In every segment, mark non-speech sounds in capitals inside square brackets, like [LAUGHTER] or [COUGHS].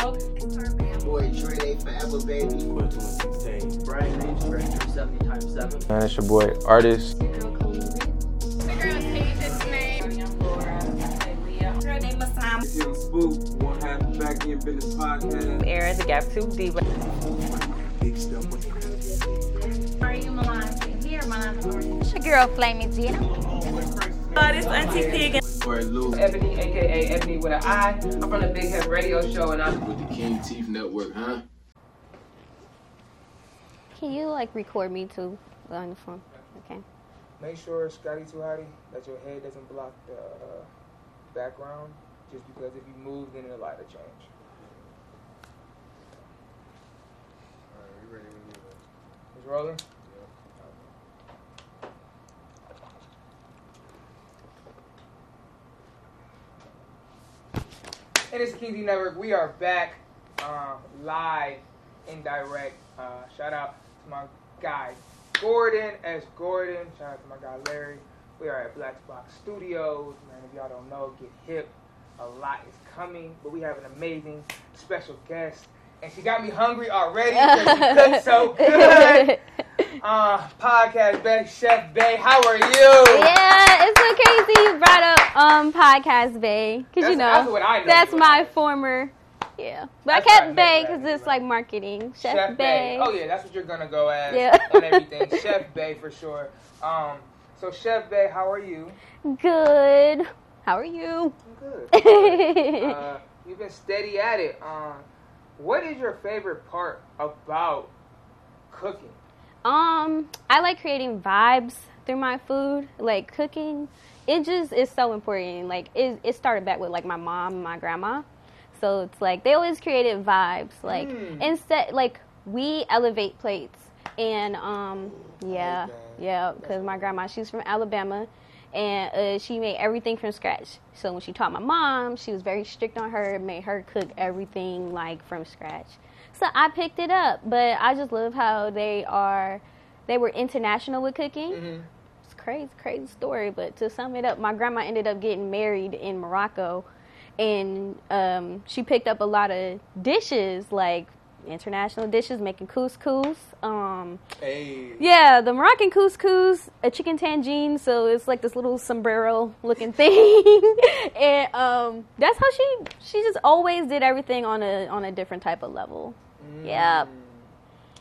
Smoke. Boy, Trey, they forever, baby. Brian Mays, Director 70 times 7. Man, it's your boy, artist. The girl's Tasia name. I'm Laura. Leah. Girl named Masam. It's Young Spook, one half of Back in Business Podcast. Era, the Gap Tooth Diva. Big stuff. Are you Milan? Here, Milan. It's your girl, Flaming Gina. Oh, this Auntie Pig Boy, Lou. Ebony, aka Ebony with an I. I'm from the Big Head Radio Show, and I'm with the King Teeth Network, huh? Can you like record me too on the phone? Okay. Make sure, Scotty Tuhati, that your head doesn't block the uh, background, just because if you move, then the light will change. Alright, we ready when you are. It's rolling? And it's King D Network. We are back uh, live and direct. Uh, shout out to my guy Gordon S. Gordon. Shout out to my guy Larry. We are at Black Box Studios. Man, if y'all don't know, get hip. A lot is coming, but we have an amazing special guest. And she got me hungry already because she [LAUGHS] cooked so good. Uh, podcast Bae, Chef Bae, how are you? Yeah, it's so crazy you brought up um podcast Bae because you know that's what I know that's my former. Yeah, but That's I kept Bae because it's right. like marketing. Chef, Chef Bae. Bae. Oh yeah, that's what you're gonna go as Yeah. and [LAUGHS] everything. Chef Bae for sure. Um, so Chef Bae, how are you? Good. How are you? I'm good. [LAUGHS] uh, you've been steady at it. Um, what is your favorite part about cooking? Um, I like creating vibes through my food, like cooking. It just is so important. Like it, it started back with like my mom and my grandma. So it's like they always created vibes. Like Mm. instead, like we elevate plates, and um, yeah, yeah, because my grandma she's from Alabama, and uh, she made everything from scratch. So when she taught my mom, she was very strict on her, made her cook everything like from scratch. So I picked it up, but I just love how they are. They were international with cooking. Mhm. Crazy, crazy story. But to sum it up, my grandma ended up getting married in Morocco, and um, she picked up a lot of dishes like international dishes, making couscous. Um, Hey. yeah, the Moroccan couscous, a chicken tangine, so it's like this little sombrero looking [LAUGHS] thing, and um, that's how she she just always did everything on a on a different type of level. Yeah,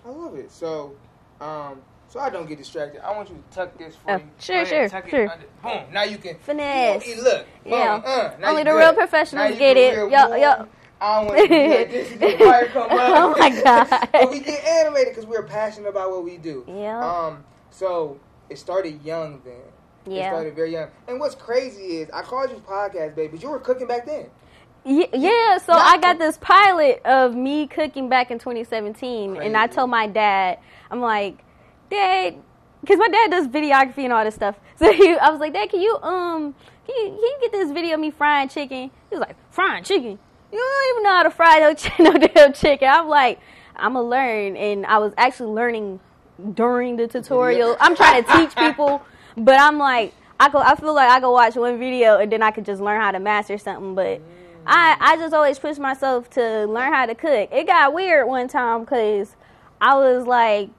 I love it. So, um, so I don't get distracted. I want you to tuck this for Oh, you. sure, ahead, sure, tuck it sure. under- boom. Now you can Finesse. You, look. Boom, Yeah. uh, now Only the good. real professionals Now get it. Yup, yup. I want to like this. The [LAUGHS] fire come up. Oh my God. [LAUGHS] but we get animated because we're passionate about what we do. Yeah. Um. So it started young then. It Yeah. started very young. And what's crazy is I called you podcast baby, but you were cooking back then. Ye- Yeah, so Not- I got this pilot of me cooking back in 2017, and I told my dad, I'm like, Dad, because my dad does videography and all this stuff. [LAUGHS] So he, I was like, Dad, can you um, can you, can you get this video of me frying chicken? He was like, frying chicken? You don't even know how to fry no, ch- [LAUGHS] no damn chicken. I'm like, I'm gonna learn, and I was actually learning during the tutorial. I'm trying to teach people, [LAUGHS] but I'm like, I go, I feel like I go watch one video and then I could just learn how to master something, but. I, I just always push myself to learn how to cook. It got weird one time because I was like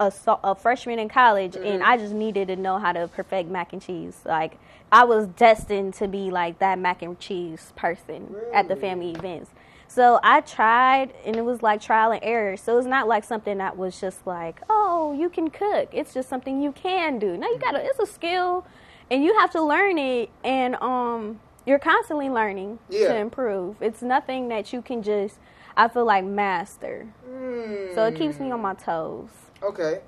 a, a freshman in college and I just needed to know how to perfect mac and cheese. Like I was destined to be like that mac and cheese person at the family events. So I tried and it was like trial and error. So it's not like something that was just like, oh, you can cook. It's just something you can do. No, you gotta it's a skill and you have to learn it and um you're constantly learning Yeah. to improve. It's nothing that you can just I feel like master. So it keeps me on my toes. Okay.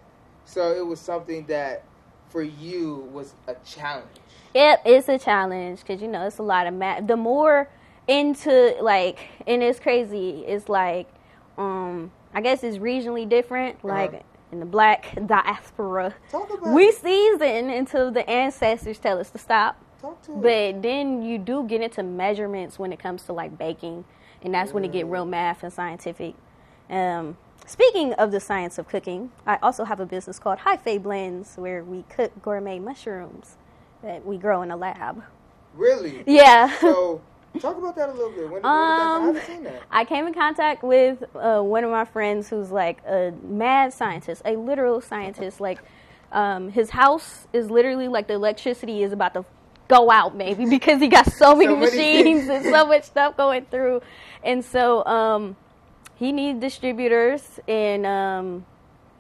So it was something that for you was a challenge. Yep, it's a challenge because you know it's a lot of math. The more into like, and it's crazy. It's like, um, I guess it's regionally different. Like Uh-huh. in the black diaspora, Talk about we it. season until the ancestors tell us to stop. Talk to it. But then you do get into measurements when it comes to like baking, and that's when it get real math and scientific. Um, speaking of the science of cooking, I also have a business called High Fae Blends, where we cook gourmet mushrooms that we grow in a lab. Really? Yeah. So Talk about that a little bit. When, when Um, I haven't seen that. I came in contact with uh, one of my friends who's like a mad scientist, a literal scientist. Like, um, his house is literally like the electricity is about to go out, maybe [LAUGHS] because he got so many So machines things. and so much stuff going through, and so um, he needs distributors, and um,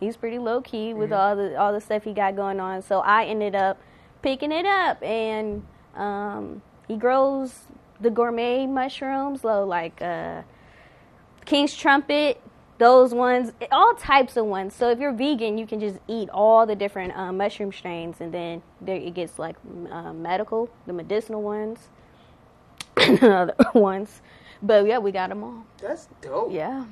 he's pretty low key with Mm-hmm. all the all the stuff he got going on. So I ended up picking it up, and um, he grows the gourmet mushrooms, so like uh, King's Trumpet, those ones, all types of ones. So if you're vegan, you can just eat all the different uh, mushroom strains, and then there it gets like uh, medical, the medicinal ones, [COUGHS] and other [COUGHS] ones. But yeah, we got them all. That's dope. Yeah.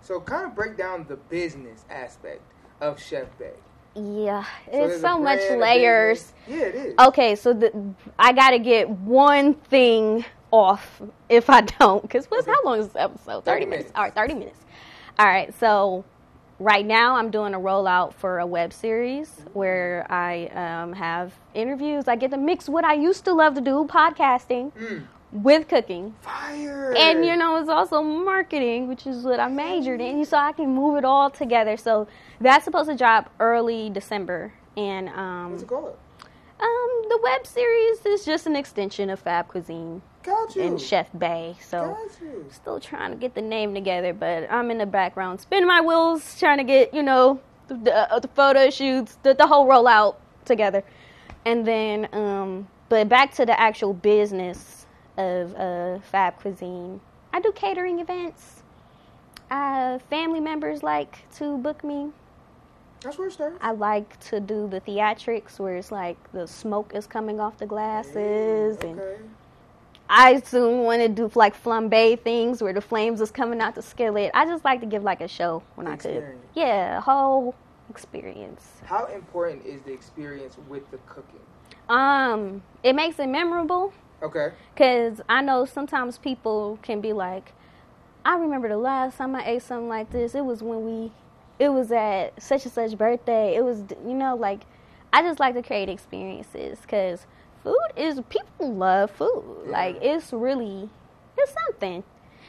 So kind of break down the business aspect of Chef Bae. Yeah, there's it's so much layers. Yeah, it is. Okay, so the, I gotta get one thing off if I don't. Because what's Okay. how long is this episode? 30 Thirty minutes. minutes. All right, thirty minutes. All right, so right now I'm doing a rollout for a web series where I um, have interviews. I get to mix what I used to love to do, podcasting, Mm. With cooking. Fire. And you know, it's also marketing, which is what I majored in, so I can move it all together. So that's supposed to drop early December, and um, What's it called? um, the web series is just an extension of Fab Cuisine Got you. and Chef Bae. So still trying to get the name together, but I'm in the background spinning my wheels, trying to get you know the, the, uh, the photo shoots, the, the whole rollout together, and then um, but back to the actual business of uh, Fab Cuisine. I do catering events. Uh, family members like to book me. That's where it starts. I like to do the theatrics where it's like the smoke is coming off the glasses, and okay. I soon want to do like flambe things where the flames is coming out the skillet. I just like to give like a show when I could. Yeah, a whole experience. How important is the experience with the cooking? Um, it makes it memorable Okay. because I know sometimes people can be like, I remember the last time I ate something like this. It was when we, it was at such and such birthday. It was, you know, like, I just like to create experiences because food is, people love food. Like, it's really, it's something.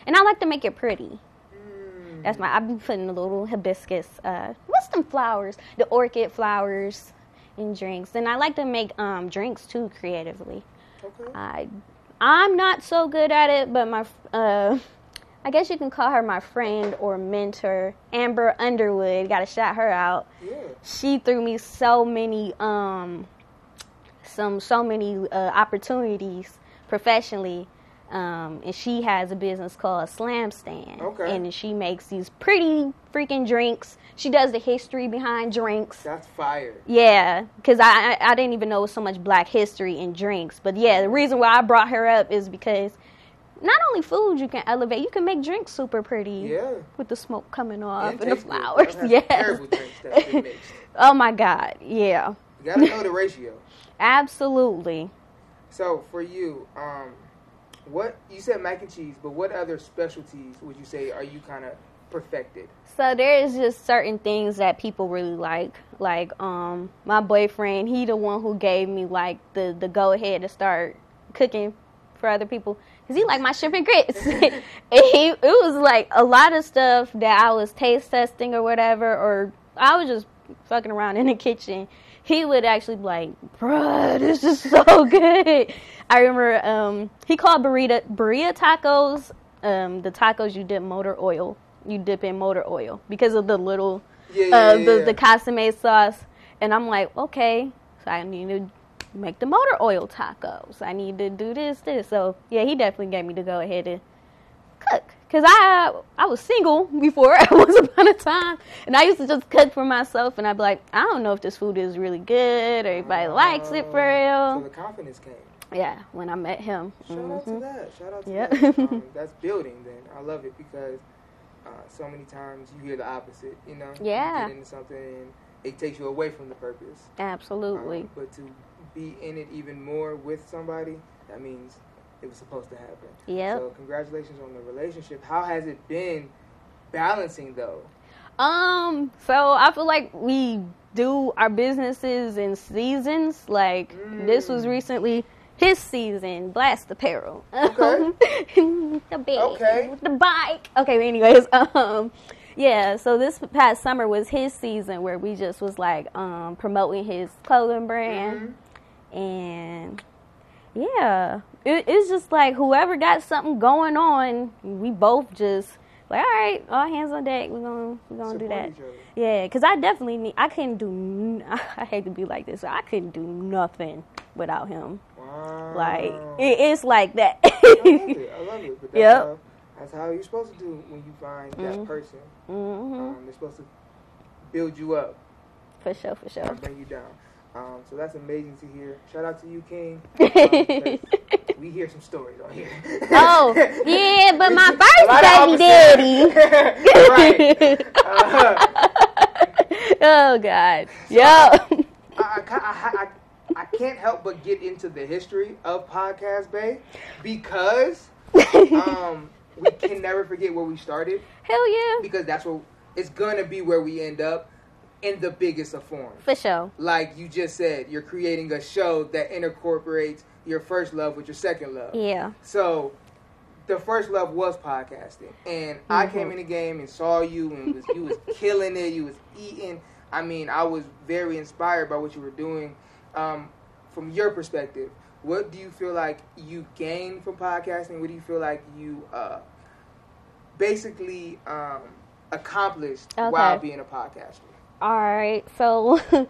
And I like to make it pretty. Mm. That's my, I be putting a little hibiscus, uh, what's them flowers? The orchid flowers in drinks. And I like to make um, drinks too creatively. Okay. I I'm not so good at it, but my uh, I guess you can call her my friend or mentor, Amber Underwood. Got to shout her out. Yeah. She threw me so many um some so many uh, opportunities professionally. Um, and she has a business called Slam Stand. Okay. And she makes these pretty freaking drinks. She does the history behind drinks. That's fire. Yeah, because I, I I didn't even know so much Black history in drinks. But yeah, the reason why I brought her up is because not only food you can elevate, you can make drinks super pretty. Yeah. With the smoke coming off and, the flowers. I've had some Yes. Terrible drinks that's been mixed. [LAUGHS] oh my God. Yeah. You gotta know the ratio. [LAUGHS] Absolutely. So for you, um, what you said mac and cheese, but what other specialties would you say are you kind of perfected? So there is just certain things that people really like. Like um my boyfriend, he the one who gave me like the the go ahead to start cooking for other people cuz he like my shrimp and grits. [LAUGHS] [LAUGHS] and he it was like a lot of stuff that I was taste testing or whatever or I was just fucking around in the kitchen. He would actually be like, "Bruh, this is so [LAUGHS] good." I remember um he called burrito burrito tacos um the tacos you dip motor oil. You dip in motor oil because of the little Yeah, yeah, uh, the yeah. the consomme sauce, and I'm like, okay, so I need to make the motor oil tacos. I need to do this, this. So yeah, he definitely gave me to go ahead and cook because I I was single before [LAUGHS] once upon a time, and I used to just cook for myself, and I'd be like, I don't know if this food is really good or if anybody likes it for real. So the confidence came. Yeah, when I met him. Shout out to Mhm. that. Shout out to Yeah. that. Um, [LAUGHS] that's building. Then I love it because uh, so many times you hear the opposite. You know. Yeah. You get into something and it takes you away from the purpose. Absolutely. Um, but to be in it even more with somebody, that means it was supposed to happen. Yeah. So congratulations on the relationship. How has it been balancing though? Um, so I feel like we do our businesses in seasons. Like this was Mm. recently his season, Blxst Apparel. Okay. [LAUGHS] the big, Okay. the bike. Okay, anyways, [LAUGHS] um, yeah. So this past summer was his season where we just was like um promoting his clothing brand, and yeah, it, it's just like whoever got something going on, we both just like, all right, all hands on deck. We're gonna we're gonna do that. Yeah, because I definitely need. I couldn't do. [LAUGHS] I hate to be like this. I couldn't do nothing without him. Wow. Like it, it's like that. I love it. I love it. But that's, [LAUGHS] Yep. how, that's how you're supposed to do when you find that Mhm. person. hmm Um, they're supposed to build you up, For sure, for sure. bring you down. Um, so that's amazing to hear. Shout out to you, King. [LAUGHS] Um, we hear some stories on here. Oh, [LAUGHS] yeah, but my first baby right. Uh, oh God. Yo. I, I, I, I, can't help but get into the history of Podcast Bae because um, [LAUGHS] we can never forget where we started Hell yeah. because that's where it's gonna be where we end up in the biggest of forms. For sure. Like you just said, you're creating a show that incorporates your first love with your second love. Yeah. So the first love was podcasting, and I came in the game and saw you, and was, you was [LAUGHS] killing it. You was eating. I mean, I was very inspired by what you were doing. Um, from your perspective, what do you feel like you gained from podcasting? What do you feel like you uh, basically um, accomplished Okay. while being a podcaster? All right. So, [LAUGHS]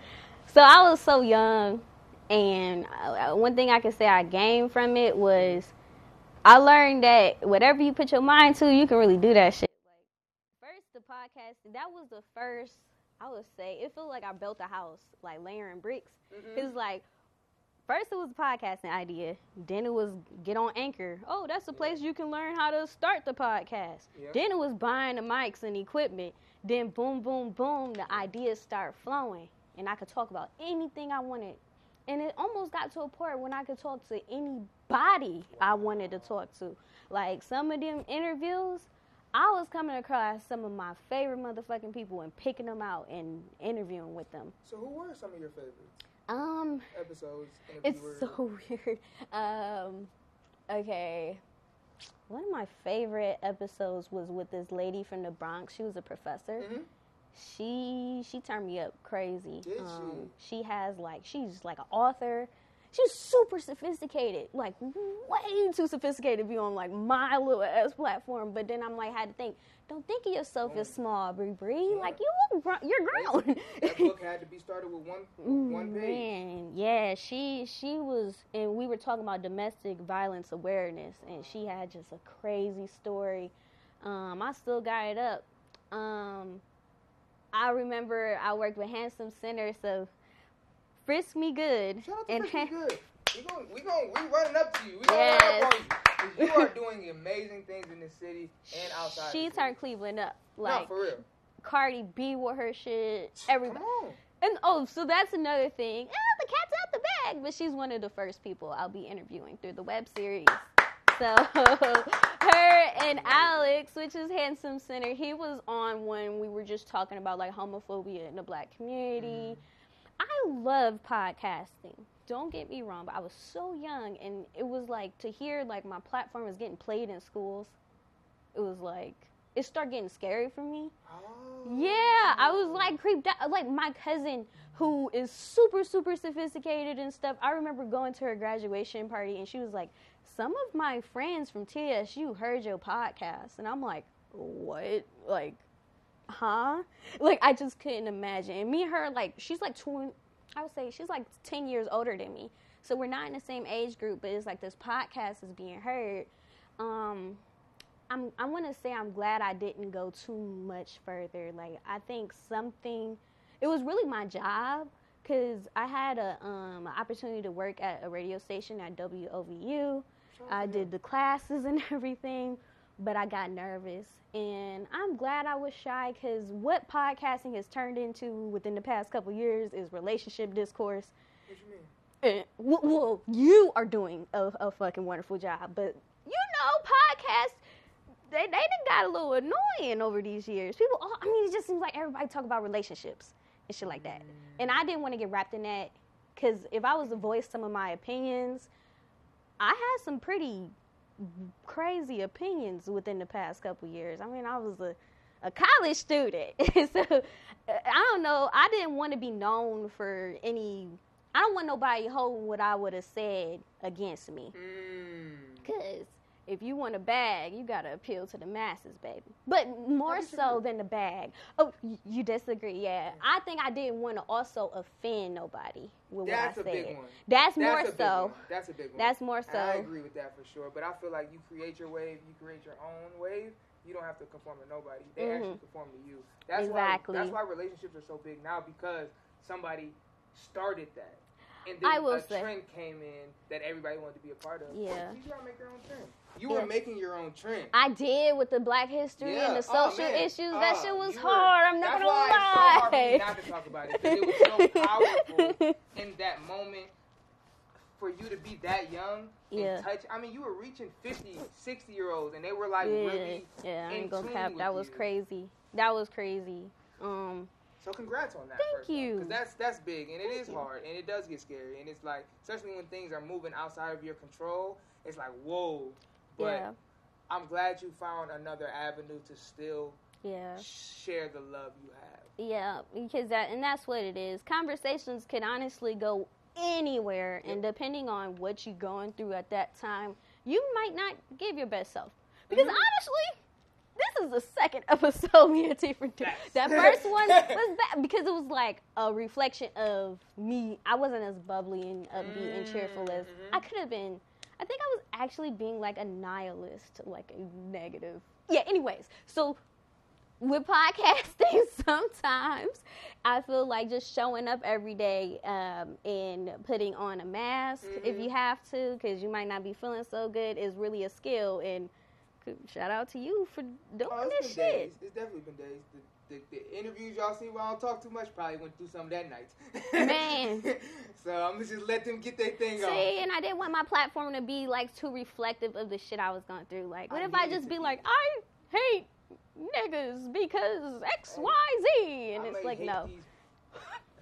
so I was so young, and uh, one thing I can say I gained from it was I learned that whatever you put your mind to, you can really do that shit. Like first, the podcast that was the first. I would say it felt like I built a house, like layering bricks. Mm-hmm. It was like first it was a podcasting idea, then it was get on Anchor. Oh, that's the place you can learn how to start the podcast. Yep. Then it was buying the mics and equipment. Then boom, boom, boom, the ideas start flowing, and I could talk about anything I wanted. And it almost got to a point when I could talk to anybody I wanted to talk to. Like some of them interviews, I was coming across some of my favorite motherfucking people and picking them out and interviewing with them. So, who were some of your favorites Um, episodes? it's so [LAUGHS] weird. Um, okay. One of my favorite episodes was with this lady from the Bronx. She was a professor. Mhm. She she turned me up crazy. Did um, she has like she's like an author. She's super sophisticated, like way too sophisticated to be on like my little ass platform. But then I'm like, had to think, don't think of yourself as small, Bree Bree. Like you, look you're grown. that book had to be started with one one page. Man, yeah, she she was, and we were talking about domestic violence awareness, and she had just a crazy story. Um, I still got it up. Um, I remember I worked with Handsome Center, so frisk me good. Shout out to and Christy Ha- Good. We going we going we running up to you. We going Yes. run up on you. You are doing amazing things in this city and outside. she turned Cleveland up. no Like for real. Cardi B with her shit. Everybody. Come on. And oh, so that's another thing. Eh, the cat's out the bag, but she's one of the first people I'll be interviewing through the web series. So [LAUGHS] her and Alex, which is Handsome Center, he was on when we were just talking about like homophobia in the black community. I love podcasting. Don't get me wrong, but I was so young and it was like to hear like my platform was getting played in schools. It was like it started getting scary for me. Oh. Yeah, I was like creeped out. Like my cousin, who is super, super sophisticated and stuff. I remember going to her graduation party and she was like, Some of my friends from TSU heard your podcast. And I'm like, What? Like, huh? Like, I just couldn't imagine. And me and her, like, she's like 20, I would say she's like 10 years older than me. So we're not in the same age group, but it's like this podcast is being heard. Um, I'm I want to say I'm glad I didn't go too much further. Like I think something it was really my job cuz I had a um opportunity to work at a radio station at WOVU. I did the classes and [LAUGHS] everything, but I got nervous and I'm glad I was shy cuz what podcasting has turned into within the past couple years is relationship discourse. What you mean? And, well, well, you are doing a, a fucking wonderful job, but you know, podcasts they they done got a little annoying over these years. People, oh, I mean, it just seems like everybody talk about relationships and shit like that. And I didn't want to get wrapped in that because if I was to voice some of my opinions, I had some pretty crazy opinions within the past couple years. I mean, I was a a college student, [LAUGHS] so I don't know. I didn't want to be known for any. I don't want nobody holding what I would have said against me. Mm. Cause if you want a bag, you gotta appeal to the masses, baby. But more so than the bag. Oh, you disagree? Yeah, I think I didn't want to also offend nobody with That's what a I said. big one. That's, That's more so. That's a big one. That's more And I agree with that for sure. But I feel like you create your wave, you create your own wave. You don't have to conform to nobody. They Mhm. actually conform to you. That's Exactly. why. That's why relationships are so big now because somebody started that, and then I will a say- trend came in that everybody wanted to be a part of. Yeah. you gotta make your own trend. You Yeah. were making your own trend. I did with the Black History Yeah. and the Oh, social man. issues. that Oh, shit was you were- hard. I'm not gonna why it's so hard for me not to talk about it it was so [LAUGHS] powerful in that moment for you to be that young and Yeah. touch. I mean, you were reaching 50, 60 year olds, and they were like yeah, really. yeah. I in ain't gonna cap. That was you. crazy. That was crazy. Um, So congrats on that. Thank you. Because that's that's big, and it is you. hard, and it does get scary, and it's like especially when things are moving outside of your control. It's like whoa. But yeah, I'm glad you found another avenue to still yeah. share the love you have. Yeah, because that and that's what it is. Conversations can honestly go anywhere, and depending on what you're going through at that time, you might not give your best self. Because Mhm. honestly, this is the second [LAUGHS] episode me and Tiffany did. That [LAUGHS] first one was bad because it was like a reflection of me. I wasn't as bubbly and upbeat and cheerful as Mhm. I could have been. I think I was actually being like a nihilist, like a negative. Yeah. Anyways, so with podcasting [LAUGHS] sometimes i feel like just showing up every day um, and putting on a mask if you have to because you might not be feeling so good is really a skill and shout out to you for doing Oh, this shit days. It's definitely been days. The, the, interviews y'all see where I don't talk too much probably went through some of that night. [LAUGHS] Man. so I'm gonna just let them get their thing See, on. and I didn't want my platform to be like too reflective of the shit I was going through. Like, what I if I just be be. like, I hate niggas because X, Y, Z, and I it's like, no.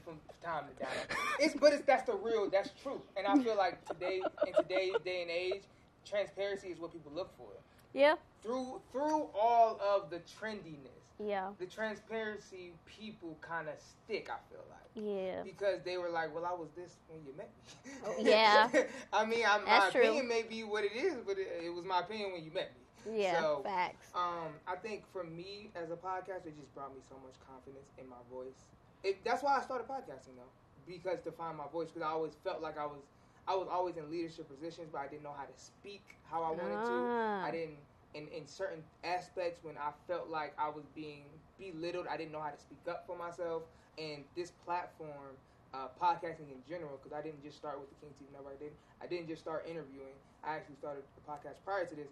From time to time, it's but it's that's the real, that's true, and I feel like today in today's day and age, transparency is what people look for. Yeah, Through through all of the trendiness, yeah, the transparency people kind of stick. I feel like. yeah. because they were like, "Well, I was this when you met me." Oh, [LAUGHS] yeah. I mean, I, my true. opinion may be what it is, but it, it was my opinion when you met me. Yeah, So, facts. Um, I think for me as a podcaster, it just brought me so much confidence in my voice. It, that's why I started podcasting though, because to find my voice. Because I always felt like I was, I was always in leadership positions, but I didn't know how to speak how I wanted Ah. to. I didn't. In, in certain aspects, when I felt like I was being belittled, I didn't know how to speak up for myself. And this platform, uh, podcasting in general, because I didn't just start with the King TV Network. I didn't. I didn't just start interviewing. I actually started the podcast prior to this.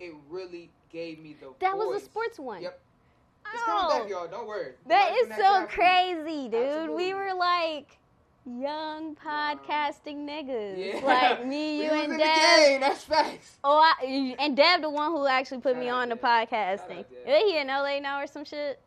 It really gave me the. That was voice. the sports one. Yep. It's coming Oh, back, y'all. Don't worry. that Life is so time for you. crazy, dude. Absolutely. We were like young podcasting niggas. Yeah. Like me, [LAUGHS] you, and in Dev. The game. That's facts. Oh, I, and Dev, the one who actually put me on the podcasting. Is he in LA now or some shit?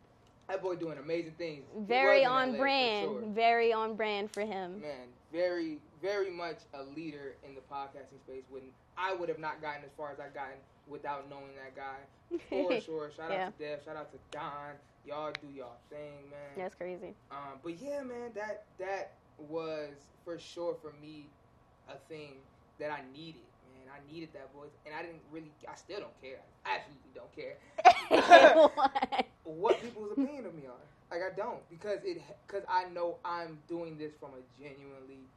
That boy doing amazing things. Very on LA brand. sure. Very on brand for him. Man, very, very much a leader in the podcasting space. When I would have not gotten as far as I gotten without knowing that guy. For [LAUGHS] sure. Shout Yeah. out to Dev. Shout out to Don. Y'all do y'all thing, man. That's crazy. Um, but yeah, man, that that was for sure for me a thing that I needed. Man, I needed that voice, and I didn't really. I still don't care. I absolutely don't care [LAUGHS] [LAUGHS] What? what people's opinion of me are. Like I don't because it because I know I'm doing this from a genuinely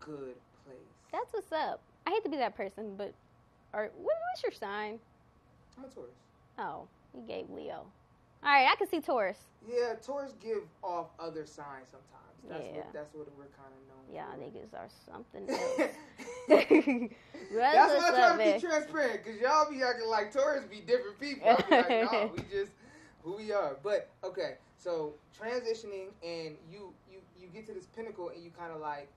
good place. That's what's up. I hate to be that person, but or what, what's your sign? I'm a Taurus. Oh, you gave Leo. All right, I can see Taurus. Yeah, Taurus give off other signs sometimes. That's Yeah. what that's what we're kind of known. Yeah, for. niggas are something [LAUGHS] else. [LAUGHS] That's why I try to man. be transparent, because y'all be acting like tourists be different people. I be like, no, we [LAUGHS] just who we are. But okay, so transitioning and you you you get to this pinnacle and you kind of like.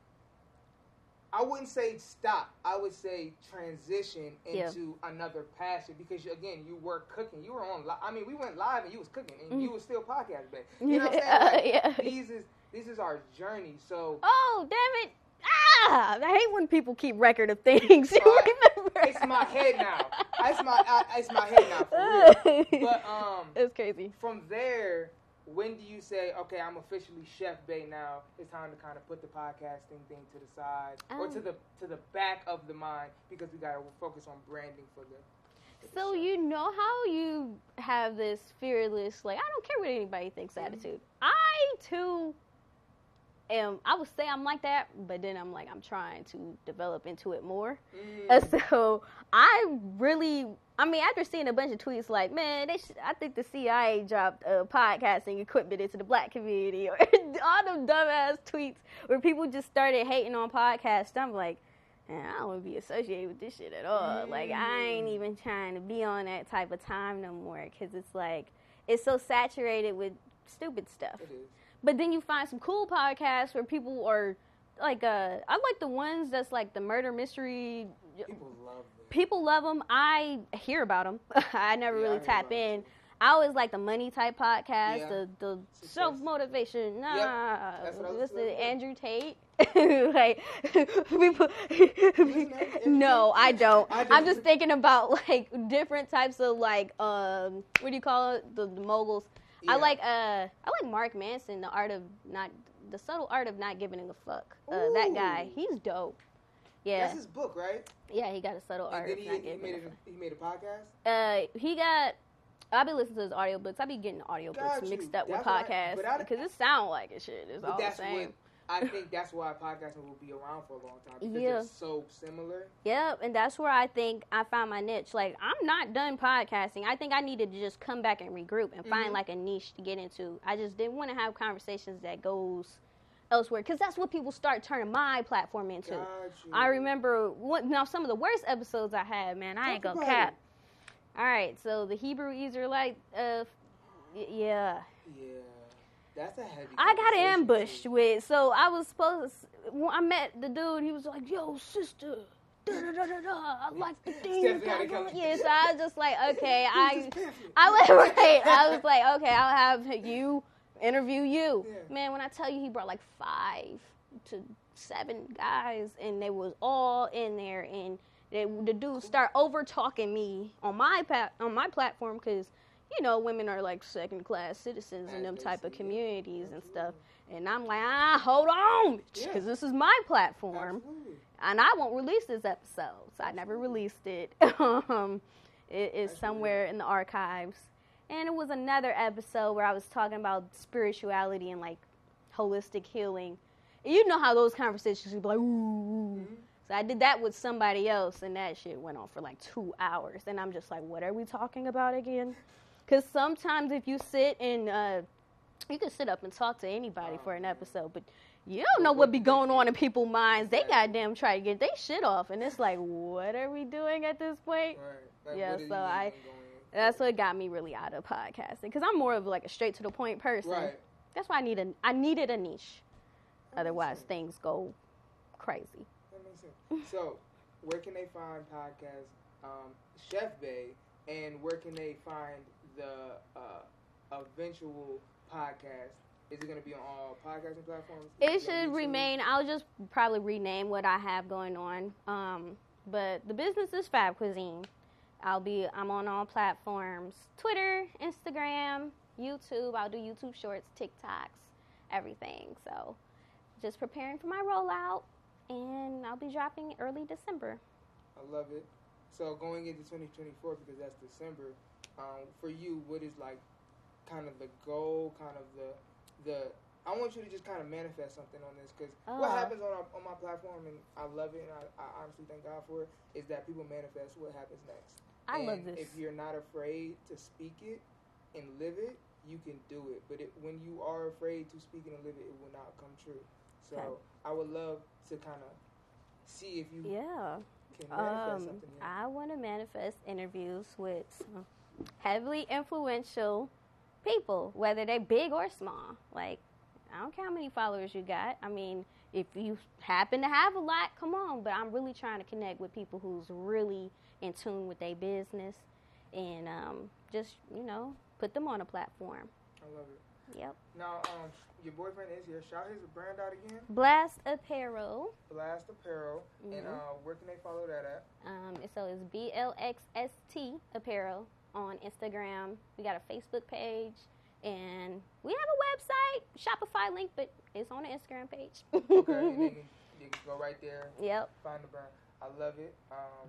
I wouldn't say stop. I would say transition Yeah. into another passion because you, again, you were cooking. You were on. Li- I mean, we went live and you was cooking and you was still podcasting. You know what I'm saying? Like, Mm-hmm. Yeah. These is this is our journey. So Oh, damn it. ah, I hate when people keep record of things. [LAUGHS] You Alright. remember? It's my head now. It's my I, it's my head now for real. [LAUGHS] But um, it's crazy. from there, when do you say, okay, I'm officially Chef Bae now? It's time to kind of put the podcasting thing to the side or to Um. the to the back of the mind because we gotta focus on branding for the. So you know how you have this fearless, like I don't care what anybody thinks Mm-hmm. attitude. I too am. I would say I'm like that, but then I'm like I'm trying to develop into it more. Mm, [LAUGHS] so I really, I mean, after seeing a bunch of tweets like, man, they should, I think the CIA dropped uh, podcasting equipment into the black community, [LAUGHS] or all them dumbass tweets where people just started hating on podcasts. I'm like, man, I don't want to be associated with this shit at all. Like, I ain't even trying to be on that type of time no more because it's like it's so saturated with stupid stuff. It is. But then you find some cool podcasts where people are like, uh, I like the ones that's like the murder mystery. People love them. People love them. I hear about them. [LAUGHS] I never Yeah, really hear tap in. I always like the money type podcast, Yeah. the the self motivation. Nah, That's what I was what's saying. the Andrew Tate? [LAUGHS] like [LAUGHS] people. No, I don't. I I'm just thinking about like different types of like um what do you call it? The, the moguls. I like uh I like Mark Manson, the art of not the subtle art of not giving a fuck. Uh, that guy, he's dope. Yeah, That's his book, right? yeah, he got a subtle And art he, he made a. He made a podcast. Uh, he got. I be listening to his audiobooks. I be getting audiobooks Got you. mixed up with That's I- podcasts because it sound like it shit. It's all the same. what I [LAUGHS] think. That's why podcasting will be around for a long time because Yeah. they're so similar. Yep, and that's where I think I found my niche. Like I'm not done podcasting. I think I needed to just come back and regroup and find Mhm. like a niche to get into. I just didn't want to have conversations that goes elsewhere because that's what people start turning my platform into. I remember one, now some of the worst episodes I had. Man, I ain't gonna cap. All right, so the Hebrew Israelite, uh, y- yeah. Yeah, that's a heavy. I got ambushed with. So I was supposed. To, when I met the dude. He was like, "Yo, sister." Da, da, da, da, da. I [LAUGHS] like the thing you got to come- going. Yeah, so I was just like, [LAUGHS] okay, I. I was [LAUGHS] right. I was like, okay, I'll have you interview you. Yeah. Man, when I tell you, he brought like five to seven guys, and they was all in there, and they, the dude start over talking me on my pat on my platform because you know women are like second class citizens in them type of yeah. communities and stuff. And I'm like, ah, hold on, Yeah. because this is my platform Absolutely. and I won't release this episode, so I never released it. [LAUGHS] um, it is somewhere in the archives, and it was another episode where I was talking about spirituality and like holistic healing. And you know how those conversations would be like, ooh. Mm-hmm. So I did that with somebody else, and that shit went on for like two hours, and I'm just like, what are we talking about again? Because sometimes if you sit and uh, you can sit up and talk to anybody for an episode, but you don't know what be going on in people's minds. They goddamn try to get their shit off, and it's like, what are we doing at this point? Right. Yeah, so I. That's what got me really out of podcasting because I'm more of like a straight to the point person. Right. That's why I need a I needed a niche. That Otherwise, things go crazy. That makes sense. So, where can they find podcast um, Chef Bae, and where can they find the uh, eventual podcast? Is it going to be on all podcasting platforms? It should YouTube? remain. I'll just probably rename what I have going on. Um, but the business is Fab Cuisine. I'll be. I'm on all platforms: Twitter, Instagram, YouTube. I'll do YouTube Shorts, TikToks, everything. So, just preparing for my rollout, and I'll be dropping early December. I love it. So going into 2024 because that's December. Um, for you, what is like kind of the goal, kind of the the I want you to just kind of manifest something on this because what Uh. happens on our, on my platform and I love it and I, I honestly thank God for it is that people manifest what happens next. I and love this. If you're not afraid to speak it and live it, you can do it. But it, when you are afraid to speak it and live it, it will not come true. So Okay. I would love to kind of see if you Yeah. can manifest Um, something. here. I want to manifest interviews with heavily influential people, whether they're big or small. Like, I don't care how many followers you got. I mean, if you happen to have a lot, come on. But I'm really trying to connect with people who's really in tune with their business and um, just, you know, put them on a platform. I love it. Yep. Now, um, your boyfriend is here. Shout his brand out again. Blxst Apparel. Blxst Apparel. And Mhm. uh, where can they follow that at? Um, so it's B L X S T Apparel on Instagram. We got a Facebook page, and we have a website, Shopify link, but it's on the Instagram page. Okay, [LAUGHS] and they can, they can go right there, yep. find the brand. I love it. Um,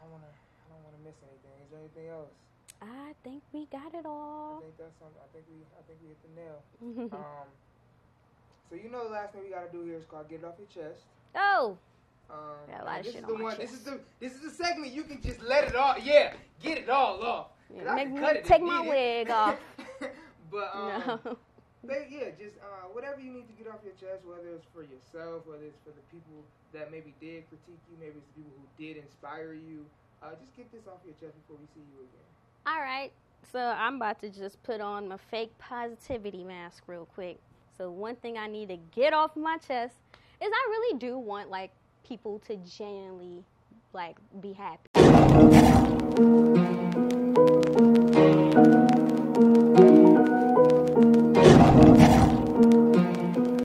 I wanna, I don't wanna miss anything. Is there anything else? I think we got it all. I think that's something. I think we, I think we hit the nail. [LAUGHS] Um, so you know the last thing we gotta do here is called get it off your chest. oh, Um, Got a lot of this shit is on the my one. This is the this is the segment you can just let it all. Yeah, get it all off. Yeah, make me take my wig [LAUGHS] off. but um, no. But yeah, just uh, whatever you need to get off your chest, whether it's for yourself, whether it's for the people that maybe did critique you, maybe it's the people who did inspire you. Uh, just get this off your chest before we see you again. All right. So I'm about to just put on my fake positivity mask real quick. So one thing I need to get off my chest is I really do want like people to genuinely like be happy.